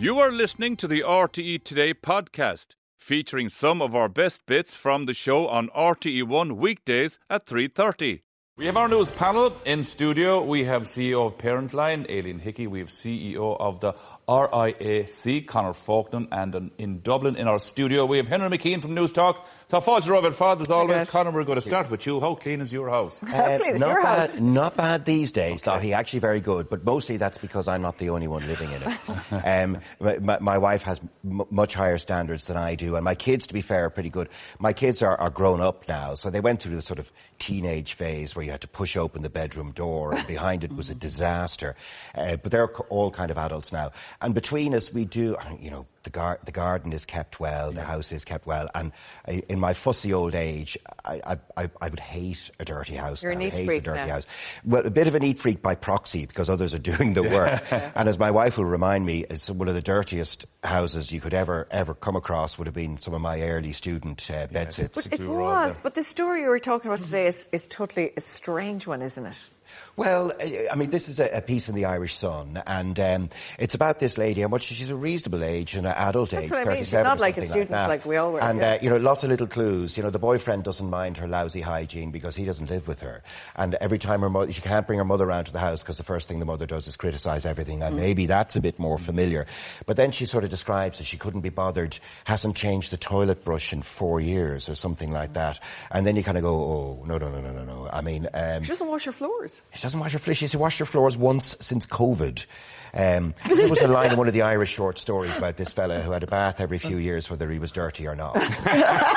You are listening to the RTE Today podcast, featuring some of our best bits from the show on RTE1 weekdays at 3:30. We have our news panel in studio. We have CEO of Parentline, Aileen Hickie. We have CEO of the RIAC, Conor Faughnan, and in Dublin in our studio we have Henry McKean from Newstalk. So, Fodge Robert Fod, as always, Yes. Conor, we're going to start with you. How clean is your house? How clean is not your bad, house? not bad these days, Dáithí. Actually, very good. But mostly that's because I'm not the only one living in it. um, my, my wife has m- much higher standards than I do, and my kids, to be fair, are pretty good. My kids are, are grown up now, so they went through the sort of teenage phase where you had to push open the bedroom door, and behind it was a disaster. Uh, but they're all kind of adults now, and between us, we do, you know. The, gar- the garden is kept well, the house is kept well, and I, in my fussy old age, I, I, I, I would hate a dirty house. You're a now. I neat hate freak a dirty now. house. Well, a bit of a neat freak by proxy because others are doing the work. and as my wife will remind me, it's one of the dirtiest houses you could ever, ever come across would have been some of my early student uh, bedsits. But it We were all was. But the story you were talking about today is, is totally a strange one, isn't it? Well, I I mean, this is a, piece in the Irish Sun, and um, it's about this lady. How much she's a reasonable age and an adult That's age, what I mean. She's 37 not like a student that. like we all were, And yeah. uh, you know, lots of little clues. You know, the boyfriend doesn't mind her lousy hygiene because he doesn't live with her, and every time her mother, she can't bring her mother around to the house because the first thing the mother does is criticise everything. Mm. And maybe that's a bit more familiar. But then she sort of describes that she couldn't be bothered, hasn't changed the toilet brush in four years or something like that. And then you kind of go, oh no, no, no, no, no, no. I mean. Um, She doesn't wash her floors. She doesn't wash her floors. She's washed her floors once since COVID. Um, there was a line in one of the Irish short stories about this fella who had a bath every few years, whether he was dirty or not.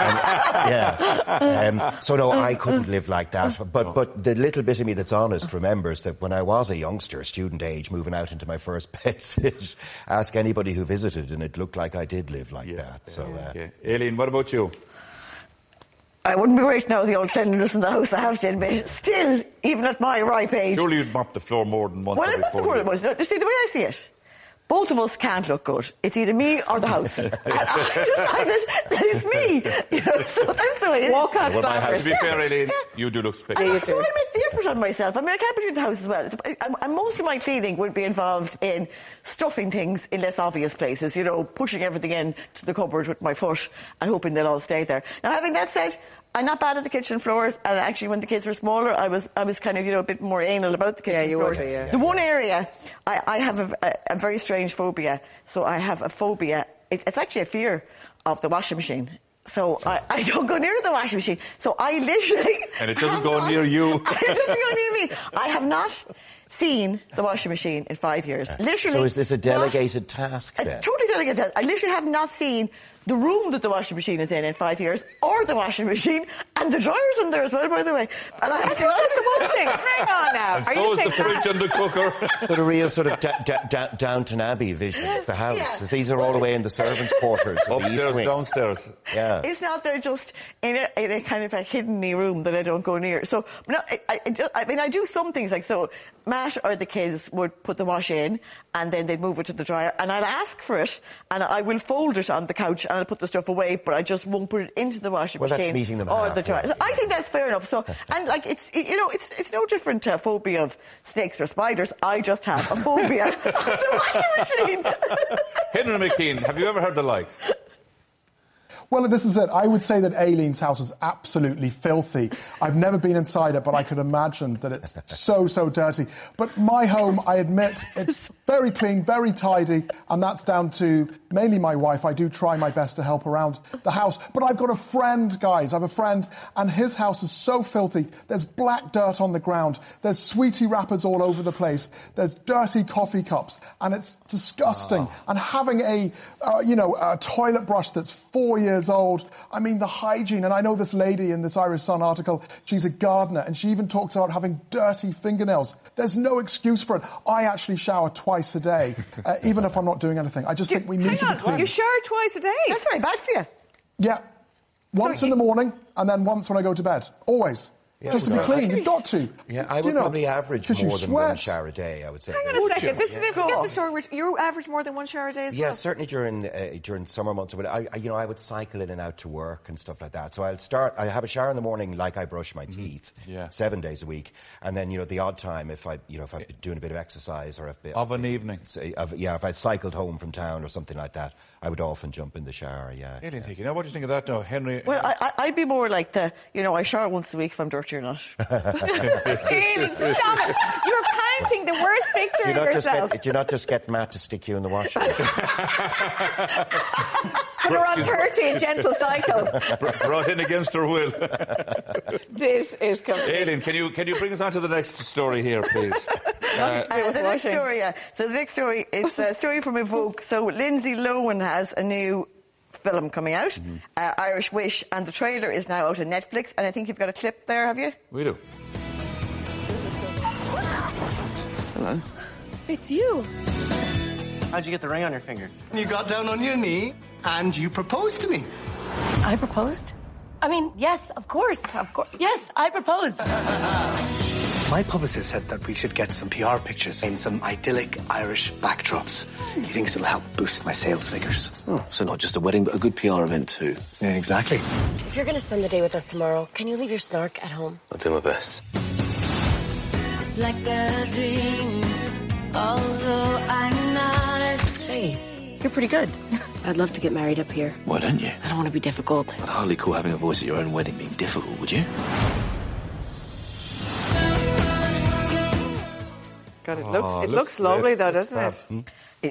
And, yeah. Um, so no, I couldn't live like that. But but the little bit of me that's honest remembers that when I was a youngster, student age, moving out into my first bed sit, ask anybody who visited, and it looked like I did live like that. So. Uh, Okay. Aileen, what about you? I wouldn't be right now with the old cleanliness in the house, I have to admit. Still, even at my ripe age. Surely you'd mop the floor more than once well, every that's the four word it years. was. You see, the way I see it, both of us can't look good. It's either me or the house. and I decided that it's me. You know, so that's the way it is. Walk out Well, I have To be glamorous. fair, Aileen, you do look And spectacular. so I make the effort on myself. I mean, I can't be doing the house as well. And and most of my cleaning would be involved in stuffing things in less obvious places, you know, pushing everything in to the cupboard with my foot and hoping they'll all stay there. Now, having that said, I'm not bad at the kitchen floors, and actually, when the kids were smaller, I was I was kind of you know a bit more anal about the kitchen you would floors. be, yeah. The one area I, I have a, a, a very strange phobia. So I have a phobia. It, it's actually a fear of the washing machine. So I, I don't go near the washing machine. So I literally And it doesn't go not- near you. it doesn't go near me. I have not seen the washing machine in five years. Literally. so is this a not- delegated task a totally delegated task. I literally have not seen the room that the washing machine is in in five years, or the washing machine, and the dryer's in there as well, by the way. And I have to Just the one thing. Hang on now. And Are so you is the fridge that? and the cooker. So the real sort of da- da- da- Downton Abbey vision of the house. Yeah. These are all the way in the servants' quarters of the Upstairs, Wing. downstairs. Yeah. It's not there just in a, in a kind of a hidden room that I don't go near. So, no, I, I, I I mean, I do some things like so. Matt or the kids would put the wash in, and then they'd move it to the dryer, and I'll ask for it, and I will fold it on the couch, and I'll put the stuff away, but I just won't put it into the washing Well, that's machine meeting them or the halfway. dryer. So I think that's fair enough. So, and like it's you know, it's it's no different to a phobia of snakes or spiders. I just have a phobia of the washing machine. Henry McKean, have you ever heard the likes? Well, this is it. I would say that Aileen's house is absolutely filthy. I've never been inside it, but I could imagine that it's so, so dirty. But my home, I admit, it's very clean, very tidy, and that's down to mainly my wife. I do try my best to help around the house. But I've got a friend, guys. I have a friend, and his house is so filthy. There's black dirt on the ground. There's sweetie wrappers all over the place. There's dirty coffee cups, and it's disgusting. And having a, uh, you know, a toilet brush that's four years old. I mean, the hygiene. And I know this lady in this Irish Sun article, she's a gardener, and she even talks about having dirty fingernails. There's no excuse for it. I actually shower twice a day, uh, even if I'm not doing anything. I just think we need Hang to be clean. You shower twice a day. That's very bad for you. Yeah. Once in you- the morning, and then once when I go to bed. Always. Yeah, just to be well, clean. actually- You've got to. Yeah, I You would know, probably average 'cause you more than one shower a day. I would say. Hang on a second. This is Yeah. forget Go the story. which- You average more than one shower a day as Yeah, well. certainly during uh, during summer months. But I, I, you know, I would cycle in and out to work and stuff like that. So I'll start. I have a shower in the morning, like I brush my teeth, Yeah. seven days a week, and then you know the odd time if I, you know, if I'm doing a bit of exercise or if bit, Of an evening. say, of- yeah, if I cycled home from town or something like that, I would often jump in the shower. Yeah. Aileen Hickie. Now, what do you think of that now, Henry? Well, I, I- I'd be more like the, you know, I shower once a week if I'm dirty or not. Aileen, stop it. You're painting the worst picture Do you, of not just yourself. get, do you not just get Matt to stick you in the washer? Put her on 30 in gentle cycle. Brought in against her will. This is complete. Aileen, can you, can you bring us on to the next story here, please? Uh, Uh, the next story, yeah. So the next story, it's a story from Evoke. So Lindsay Lohan has a new film coming out, Mm-hmm. uh, Irish Wish, and the trailer is now out on Netflix. And I think you've got a clip there, have you? we do. Hello. It's you. How'd you get the ring on your finger? You got down on your knee and you proposed to me. I proposed? I mean, yes, of course, of course. Yes, I proposed. My publicist said that we should get some PR pictures in some idyllic Irish backdrops. Hmm. He thinks it'll help boost my sales figures. Oh, so not just a wedding, but a good PR event too. Yeah, exactly. If you're gonna spend the day with us tomorrow, can you leave your snark at home? I'll do my best. It's like a dream, although I'm not asleep. Hey, you're pretty good. I'd love to get married up here. Why don't you? I don't want to be difficult. I'd hardly call having a voice at your own wedding being difficult, would you? God, it ah, looks, Oh, it looks looks lovely though, doesn't it? Hmm?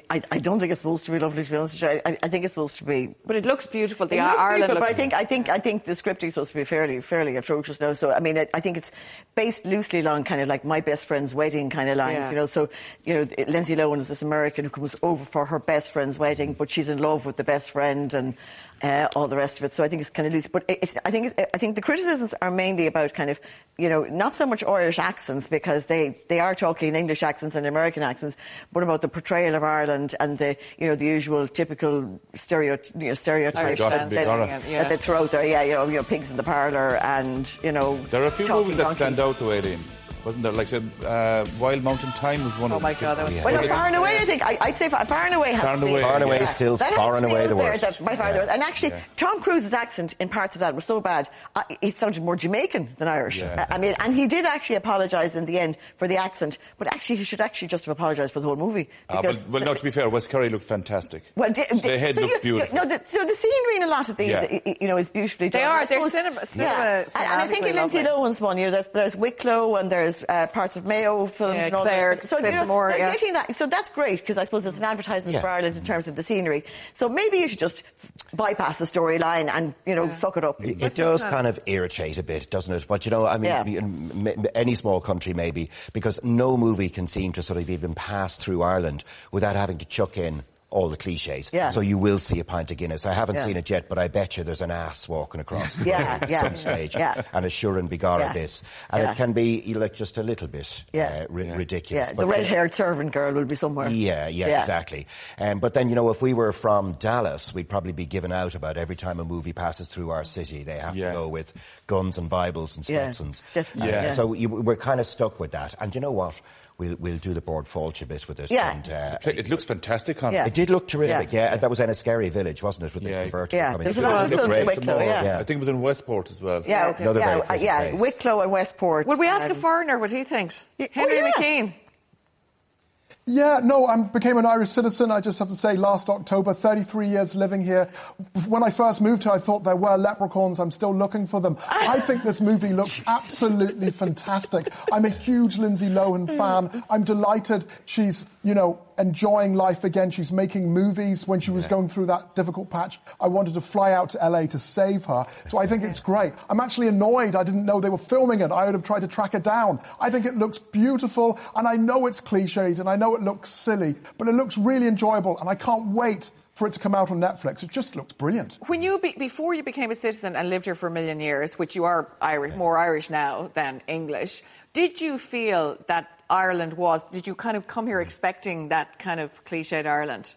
I, I don't think it's supposed to be lovely, to be honest with you. I, I think it's supposed to be But it looks beautiful. The It looks Ireland beautiful, looks. but I think I think I think the script is supposed to be fairly fairly atrocious now. So I mean, I, I think it's based loosely on kind of like my best friend's wedding kind of lines, Yeah. you know. So you know, Lindsay Lohan is this American who comes over for her best friend's wedding, but she's in love with the best friend and uh, all the rest of it. So I think it's kind of loose. But it's I think I think the criticisms are mainly about kind of you know not so much Irish accents because they they are talking English accents and American accents, but about the portrayal of Ireland and the you know the usual typical stereo you know, stereotypes Irish Gotham, that, that, Yeah. that they throw out there. Yeah, you know, you know, pigs in the parlour and you know. There are a few movies that donkeys. stand out to Aileen. Wasn't there? Like, say, uh, Wild Mountain Thyme was one Oh of Oh my. God, that was Well, no, far and away, I think. I, I'd say far, far and away has Far and to be. away, Far and away, Yeah. still That far and away up the there, worst. that's by far the worst. And actually, Tom Cruise's accent in parts of that was so bad, uh, it sounded more Jamaican than Irish. Yeah. I I mean, and he did actually apologise in the end for the accent, but actually he should actually just have apologised for the whole movie. Ah, because- but, well, no, to be fair, West Kerry looked fantastic. Well, di- the head so looks you- beautiful. No, the, so the scenery in a lot of the, Yeah. you know, is beautifully done. They are, they're suppose- cinema- cinema- yeah. And, and I think in cinematically Lindsay. Lohan's one, you know, there's, there's Wicklow and there's uh, parts of Mayo films Yeah, and all Clare, that. So, you know, Moore, they're yeah. getting that. So that's great because I suppose it's an advertisement Yeah. for Ireland in terms of the scenery. So maybe you should just bypass the storyline and, you know, suck it up. It, it does kind of irritate a bit, doesn't it? But you know, I mean, Yeah. m- m- any small country maybe, because no movie can seem to sort of even pass through Ireland without having to chuck in all the cliches. Yeah. So you will see a pint of Guinness. I haven't Yeah. seen it yet, but I bet you there's an ass walking across the Yeah, road at yeah, some stage. yeah. And a sure and begorra Yeah. this. And Yeah. it can be like just a little bit Yeah. uh, ri- Yeah. ridiculous. Yeah, But the red-haired servant girl will be somewhere. yeah, yeah, exactly. Um, but then, you know, if we were from Dallas, we'd probably be given out about every time a movie passes through our city. They have Yeah. to go with guns and Bibles and Yeah, Stetsons. definitely, Uh, yeah. So you, we're kind of stuck with that. And you know what? We'll, we'll do the Bord Fáilte a bit with it. Yeah. And, uh, It looks fantastic, on Yeah. it did look terrific, Yeah. yeah. That was in Enniskerry village, wasn't it, with the Yeah. converter Yeah, coming there's through. a lot It of looked films in great. Wicklow, yeah. Yeah. I think it was in Westport as well. Yeah, Another yeah, very uh, pretty yeah, place. Wicklow and Westport. Would we ask a um, foreigner what he thinks? Yeah, oh, Henry yeah. No, I became an Irish citizen. I just have to say, last October, 33 years living here. When I first moved here, I thought there were leprechauns. I'm still looking for them. I think this movie looks absolutely fantastic. I'm a huge Lindsay Lohan fan. Mm. I'm delighted she's, you know, enjoying life again. She's making movies when she was going through that difficult patch. I wanted to fly out to LA to save her. So I think it's great. I'm actually annoyed. I didn't know they were filming it. I would have tried to track it down. I think it looks beautiful and I know it's cliched and I know it looks silly, but it looks really enjoyable and I can't wait for it to come out on Netflix. It just looks brilliant. When you be, before you became a citizen and lived here for a million years, which you are Irish, more Irish now than English, did you feel that Ireland was? Did you kind of come here expecting that kind of cliched Ireland?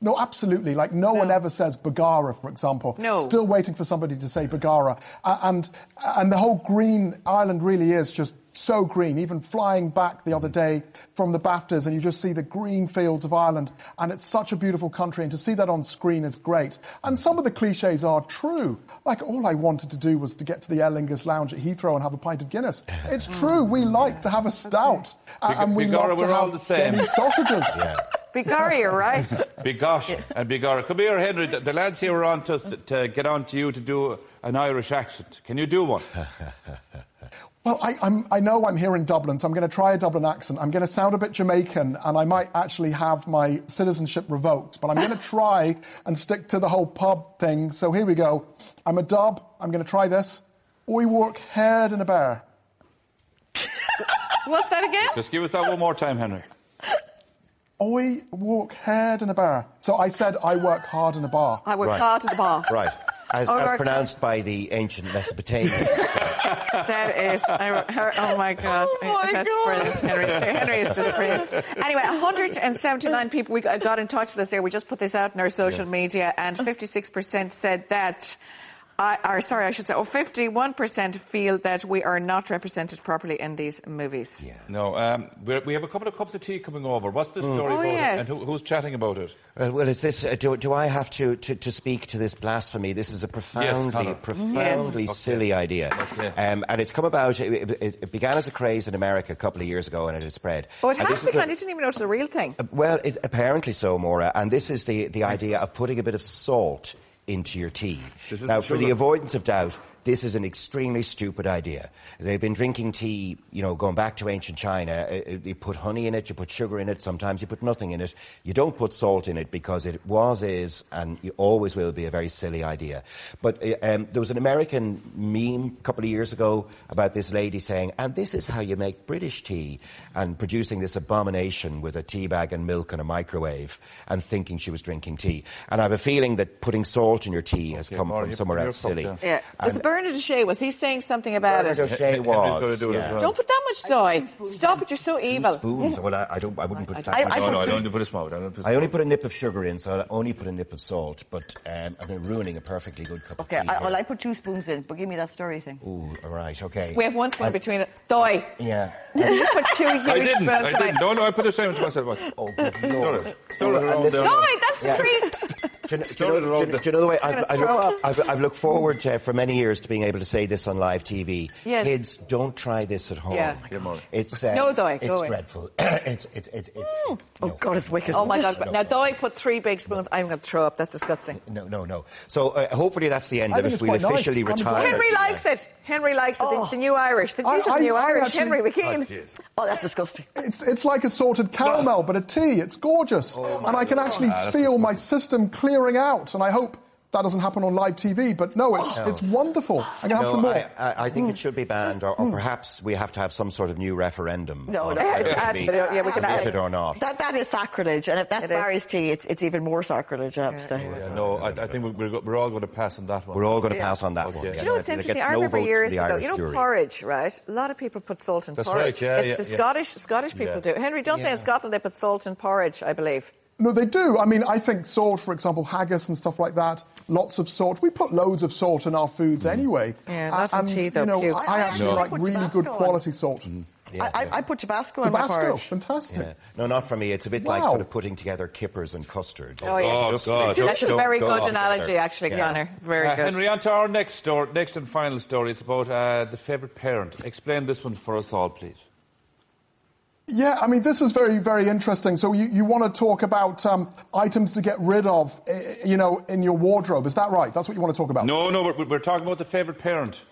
No, absolutely. Like no, one ever says Bagara, for example. No. Still waiting for somebody to say Bagara. And and the whole green island really is just so green. Even flying back the other day from the BAFTAs, and you just see the green fields of Ireland, and it's such a beautiful country. And to see that on screen is great. And some of the cliches are true. Like all I wanted to do was to get to the Aer Lingus Lounge at Heathrow and have a pint of Guinness. It's mm. true. We like to have a stout, Big- and we Bigara, love to we're all have the same. Denny sausages. Bigari, you're right. Bigosh and Bigara. Come here, Henry. The, the lads here are on to us to, to get on to you to do an Irish accent. Can you do one? Well, I, I'm, I know I'm here in Dublin, so I'm going to try a Dublin accent. I'm going to sound a bit Jamaican, and I might actually have my citizenship revoked. But I'm going to try and stick to the whole pub thing. So here we go. I'm a dub. I'm going to try this. We work hard in a bar. What's that again? Just give us that one more time, Henry. I work hard in a bar. So I said I work hard in a bar. I work Right. hard at the bar. Right. As, Oh, as pronounced by the ancient Mesopotamians. That is, I, her, oh my God. Oh my That's God. brilliant. Henry, Henry is just brilliant. Anyway, 179 people we got got in touch with us there. We just put this out in our social media, and 56% said that. I, or sorry, I should say, oh, 51% feel that we are not represented properly in these movies. Yeah. No, um, we're, we have a couple of cups of tea coming over. What's the story Oh, about yes. it? And who, who's chatting about it? Well, well, is this? Uh, do, do I have to, to, to speak to this blasphemy? This is a profoundly, Conor. profoundly Yes. silly idea, Okay. um, and it's come about. It, it, it began as a craze in America a couple of years ago, and it has spread. Oh, it And has this is begun. a- I didn't even know it was a real thing. well, it, apparently so, Maura. And this is the, the idea of putting a bit of salt into your tea. Now, for the avoidance of doubt, this is an extremely stupid idea. They've been drinking tea, you know, going back to ancient China. Uh, uh, You put honey in it, you put sugar in it, sometimes you put nothing in it. You don't put salt in it because it was, is, and you always will be a very silly idea. But uh, um, there was an American meme a couple of years ago about this lady saying, and this is how you make British tea, and producing this abomination with a tea bag and milk and a microwave, and thinking she was drinking tea. And I have a feeling that putting salt in your tea has Okay, come from you somewhere else silly. down. Yeah. Was And- it Bernard O'Shea? Was he saying something about Bernard it? O'Shea Henry's gonna was. Do it yeah. well. Don't put that much soy. Stop it, you're so evil. Spoons. Well, I, I don't. I wouldn't put that. I- much I no, no, I don't put a small. I don't put a I only put a nip of sugar in, so I only put a nip of salt. But um, I'm ruining a perfectly good cup Okay, of tea. Okay, I, well. I put two spoons in, but give me that story thing. Ooh, all right, okay. We have one spoon between it. Dáithí. Yeah. You put two huge I didn't. spoons I didn't. No, no, I put the same to myself. Oh, good Stir lord. it. Stir it And around this- there. Dáithí, that's the Yeah. treat. Do you, know, do, you know, do, you, the- do you know the way I've, I've, looked, I've, I've looked forward uh, for many years to being able to say this on live TV. Yes. Kids, don't try this at home. Yeah. Yeah, Maura. It's uh, No, Dáithí, it's away. dreadful. it's it's it's, it's Oh, no. God, it's wicked. Oh my God. Now, Dáithí put three big spoons. I'm going to throw up. That's disgusting. No, no, no. So uh, hopefully that's the end I of it. We'll quite nice. officially retire. enjoying Henry likes it. Henry likes it. The, the new Irish. The, these I- are the new I- I Irish. actually- Henry McKean. Jeez. Oh, that's disgusting. It's, it's like a sorted caramel, but a tea. It's gorgeous. and I can actually Ah, that's feel my system clearing out. And I hope that doesn't happen on live TV. But no, it's, it's wonderful. I'm going to have No, some more. I, I, I think it mm. should be banned, or, or mm. perhaps we have to have some sort of new referendum. No, on no, it's it add be to the- yeah, we can add- permitted or not. That that is sacrilege, and if that's It is. Barry's tea, it's it's even more sacrilege. I have to say. Yeah, no, I, I think we're, we're all going to pass on that one. We're all going to pass on that one. Yeah. Do you know what's It interesting? I remember votes years ago, you know jury. porridge, right? A lot of people put salt in That's porridge. right, yeah, yeah, the. Scottish Scottish people Yeah. do. Henry, don't they in Scotland they put salt in porridge, I believe. No, they do. I mean, I think salt, for example, haggis and stuff like that, lots of salt. We put loads of salt in our foods anyway. Yeah, A- lots of and, tea, though, You know, puke. I, I I actually No. like put really good Tabasco on. quality salt. Yeah, I, yeah. I, I put Tabasco in my Tabasco, porridge. fantastic. Yeah. No, not for me. It's a bit like sort of putting together kippers and custard. Oh, yeah. Oh, Just- God. just That's a don't very go good analogy, together. actually, Yeah. Conor. Very Uh, good. Henry, on to our next story, next and final story. It's about uh, the favourite parent. Explain this one for us all, please. Yeah, I mean, this is very, very interesting. So you, you want to talk about um, items to get rid of, eh, you know, in your wardrobe. Is that right? That's what you want to talk about? No, no, we're, we're talking about the favourite parent,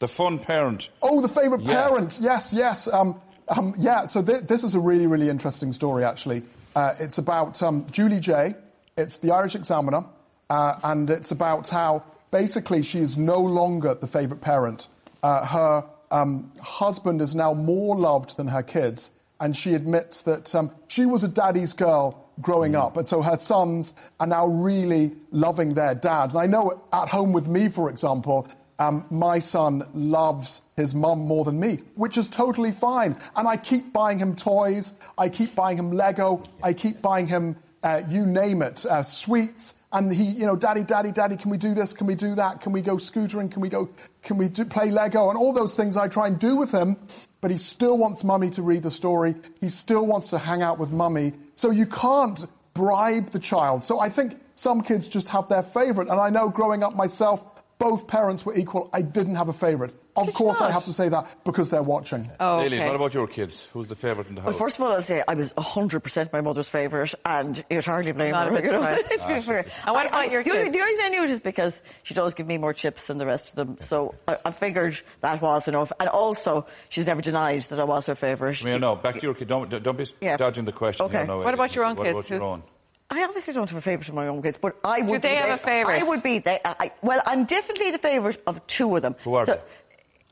the fun parent. Oh, the favourite Yeah. parent. Yes, yes. Um, um, yeah, so th- this is a really, really interesting story, actually. Uh, it's about um, Julie Jay. It's the Irish Examiner. Uh, and it's about how basically she is no longer the favourite parent. Uh, her um, husband is now more loved than her kids. And she admits that um, she was a daddy's girl growing up. And so her sons are now really loving their dad. And I know at home with me, for example, um, my son loves his mum more than me, which is totally fine. And I keep buying him toys. I keep buying him Lego. I keep buying him uh, you name it, uh, sweets. And he, you know, daddy, daddy, daddy, can we do this? Can we do that? Can we go scootering? Can we go, can we do, play Lego? And all those things I try and do with him, but he still wants mummy to read the story. He still wants to hang out with mummy. So you can't bribe the child. So I think some kids just have their favorite. And I know growing up myself, both parents were equal. I didn't have a favorite. Of Did you course, I have to say that because they're watching. Oh, Aileen, okay. what about your kids? Who's the favourite in the house? Well, first of all, I'll say I was 100% my mother's favourite, and you'd hardly blame Not a her. bit You know, surprised. to be ah, fair. And what about I- your the only- kids? The only reason I knew it is because she does give me more chips than the rest of them, so I, I figured that was enough. And also, she's never denied that I was her favourite. I mean, no, back to your kid. Don't, don't be Yeah. dodging the question. Okay. No, no, What about your own what kids? About your own? I obviously don't have a favourite of my own kids, but I would. Do they be have a favourite? I would be. They, I, well, I'm definitely the favourite of two of them. Who are So- they?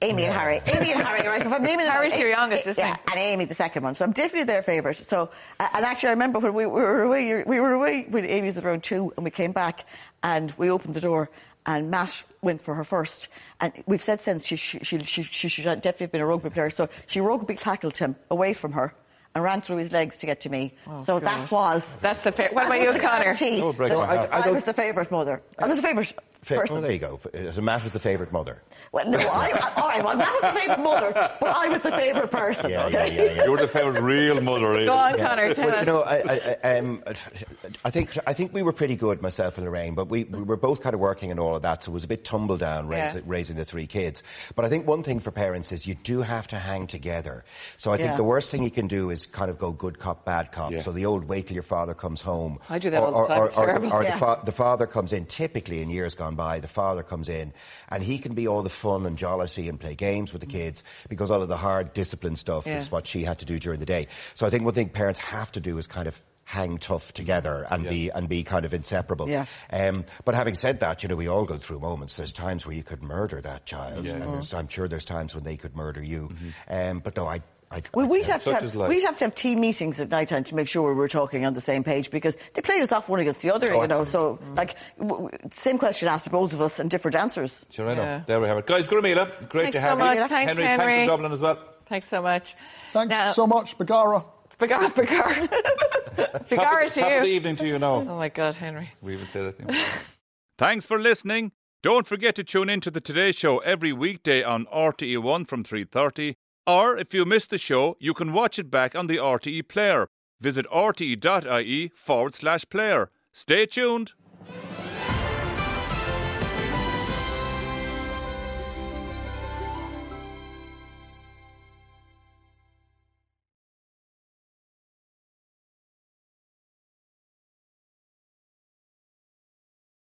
Amy and Harry. Amy and Harry, right? If I'm naming them, Harry's your youngest, isn't yeah, he? and Amy the second one. So I'm definitely their favourite. So, uh, and actually, I remember when we were away, we were away when Amy was around two, and we came back, and we opened the door, and Matt went for her first. And we've said since she she she, she, she should definitely have been a rugby player. So she rugby tackled him away from her. And ran through his legs to get to me. Oh, so that was. That's the fa- what about you, that the Conor? guarantee. That would break that my heart. I, I I was the favourite mother. I was the favourite Fa- person. Oh, there you go. So Matt was the favourite mother. Well, no, I, I, all right, well, that was the favourite mother, but I was the favourite person. Yeah, yeah, okay? yeah, yeah. You're the favourite real mother, Aileen. Go on, Conor. Tell Well, us. you know, I, I, I, um, I think I think we were pretty good, myself and Lorraine, but we, we were both kind of working and all of that, so it was a bit tumble down raising, Yeah. raising the three kids. But I think one thing for parents is you do have to hang together. So I think Yeah. the worst thing you can do is kind of go good cop, bad cop. Yeah. So the old wait till your father comes home. I do that or, all the time. Or, It's or- or Yeah. the, fa- the father comes in, typically in years gone by, the father comes in and he can be all the fun and jollity and play games with the kids because all of the hard discipline stuff Yeah. is what she had to do during the day. So I think one thing parents have to do is kind of hang tough together and be and be kind of inseparable. Yeah. Um, but having said that, you know, we all go through moments. There's times where you could murder that child, and there's, I'm sure there's times when they could murder you. Um, but no, I. I Well, I we'd can't- have, to have, we'd have to have team meetings at night time to make sure we were talking on the same page because they played us off one against the other, Oh, you know. So, mm. like, w- w- same question asked to both of us and different answers. Sure, I know. Yeah. There we have it. Guys, Gurmila, great Thanks to so have much. you. Thanks, Henry, thanks Henry. from Dublin as well. Thanks so much. Thanks Now- so much, Bagara. Bagara, Bagara. Bagara Top to of the evening to you now. Oh my God, Henry. We even say that. didn't? Thanks for listening. Don't forget to tune in to the Today Show every weekday on RTE1 from 3:30. Or if you missed the show, you can watch it back on the RTE player. Visit rte.ie forward slash player. Stay tuned.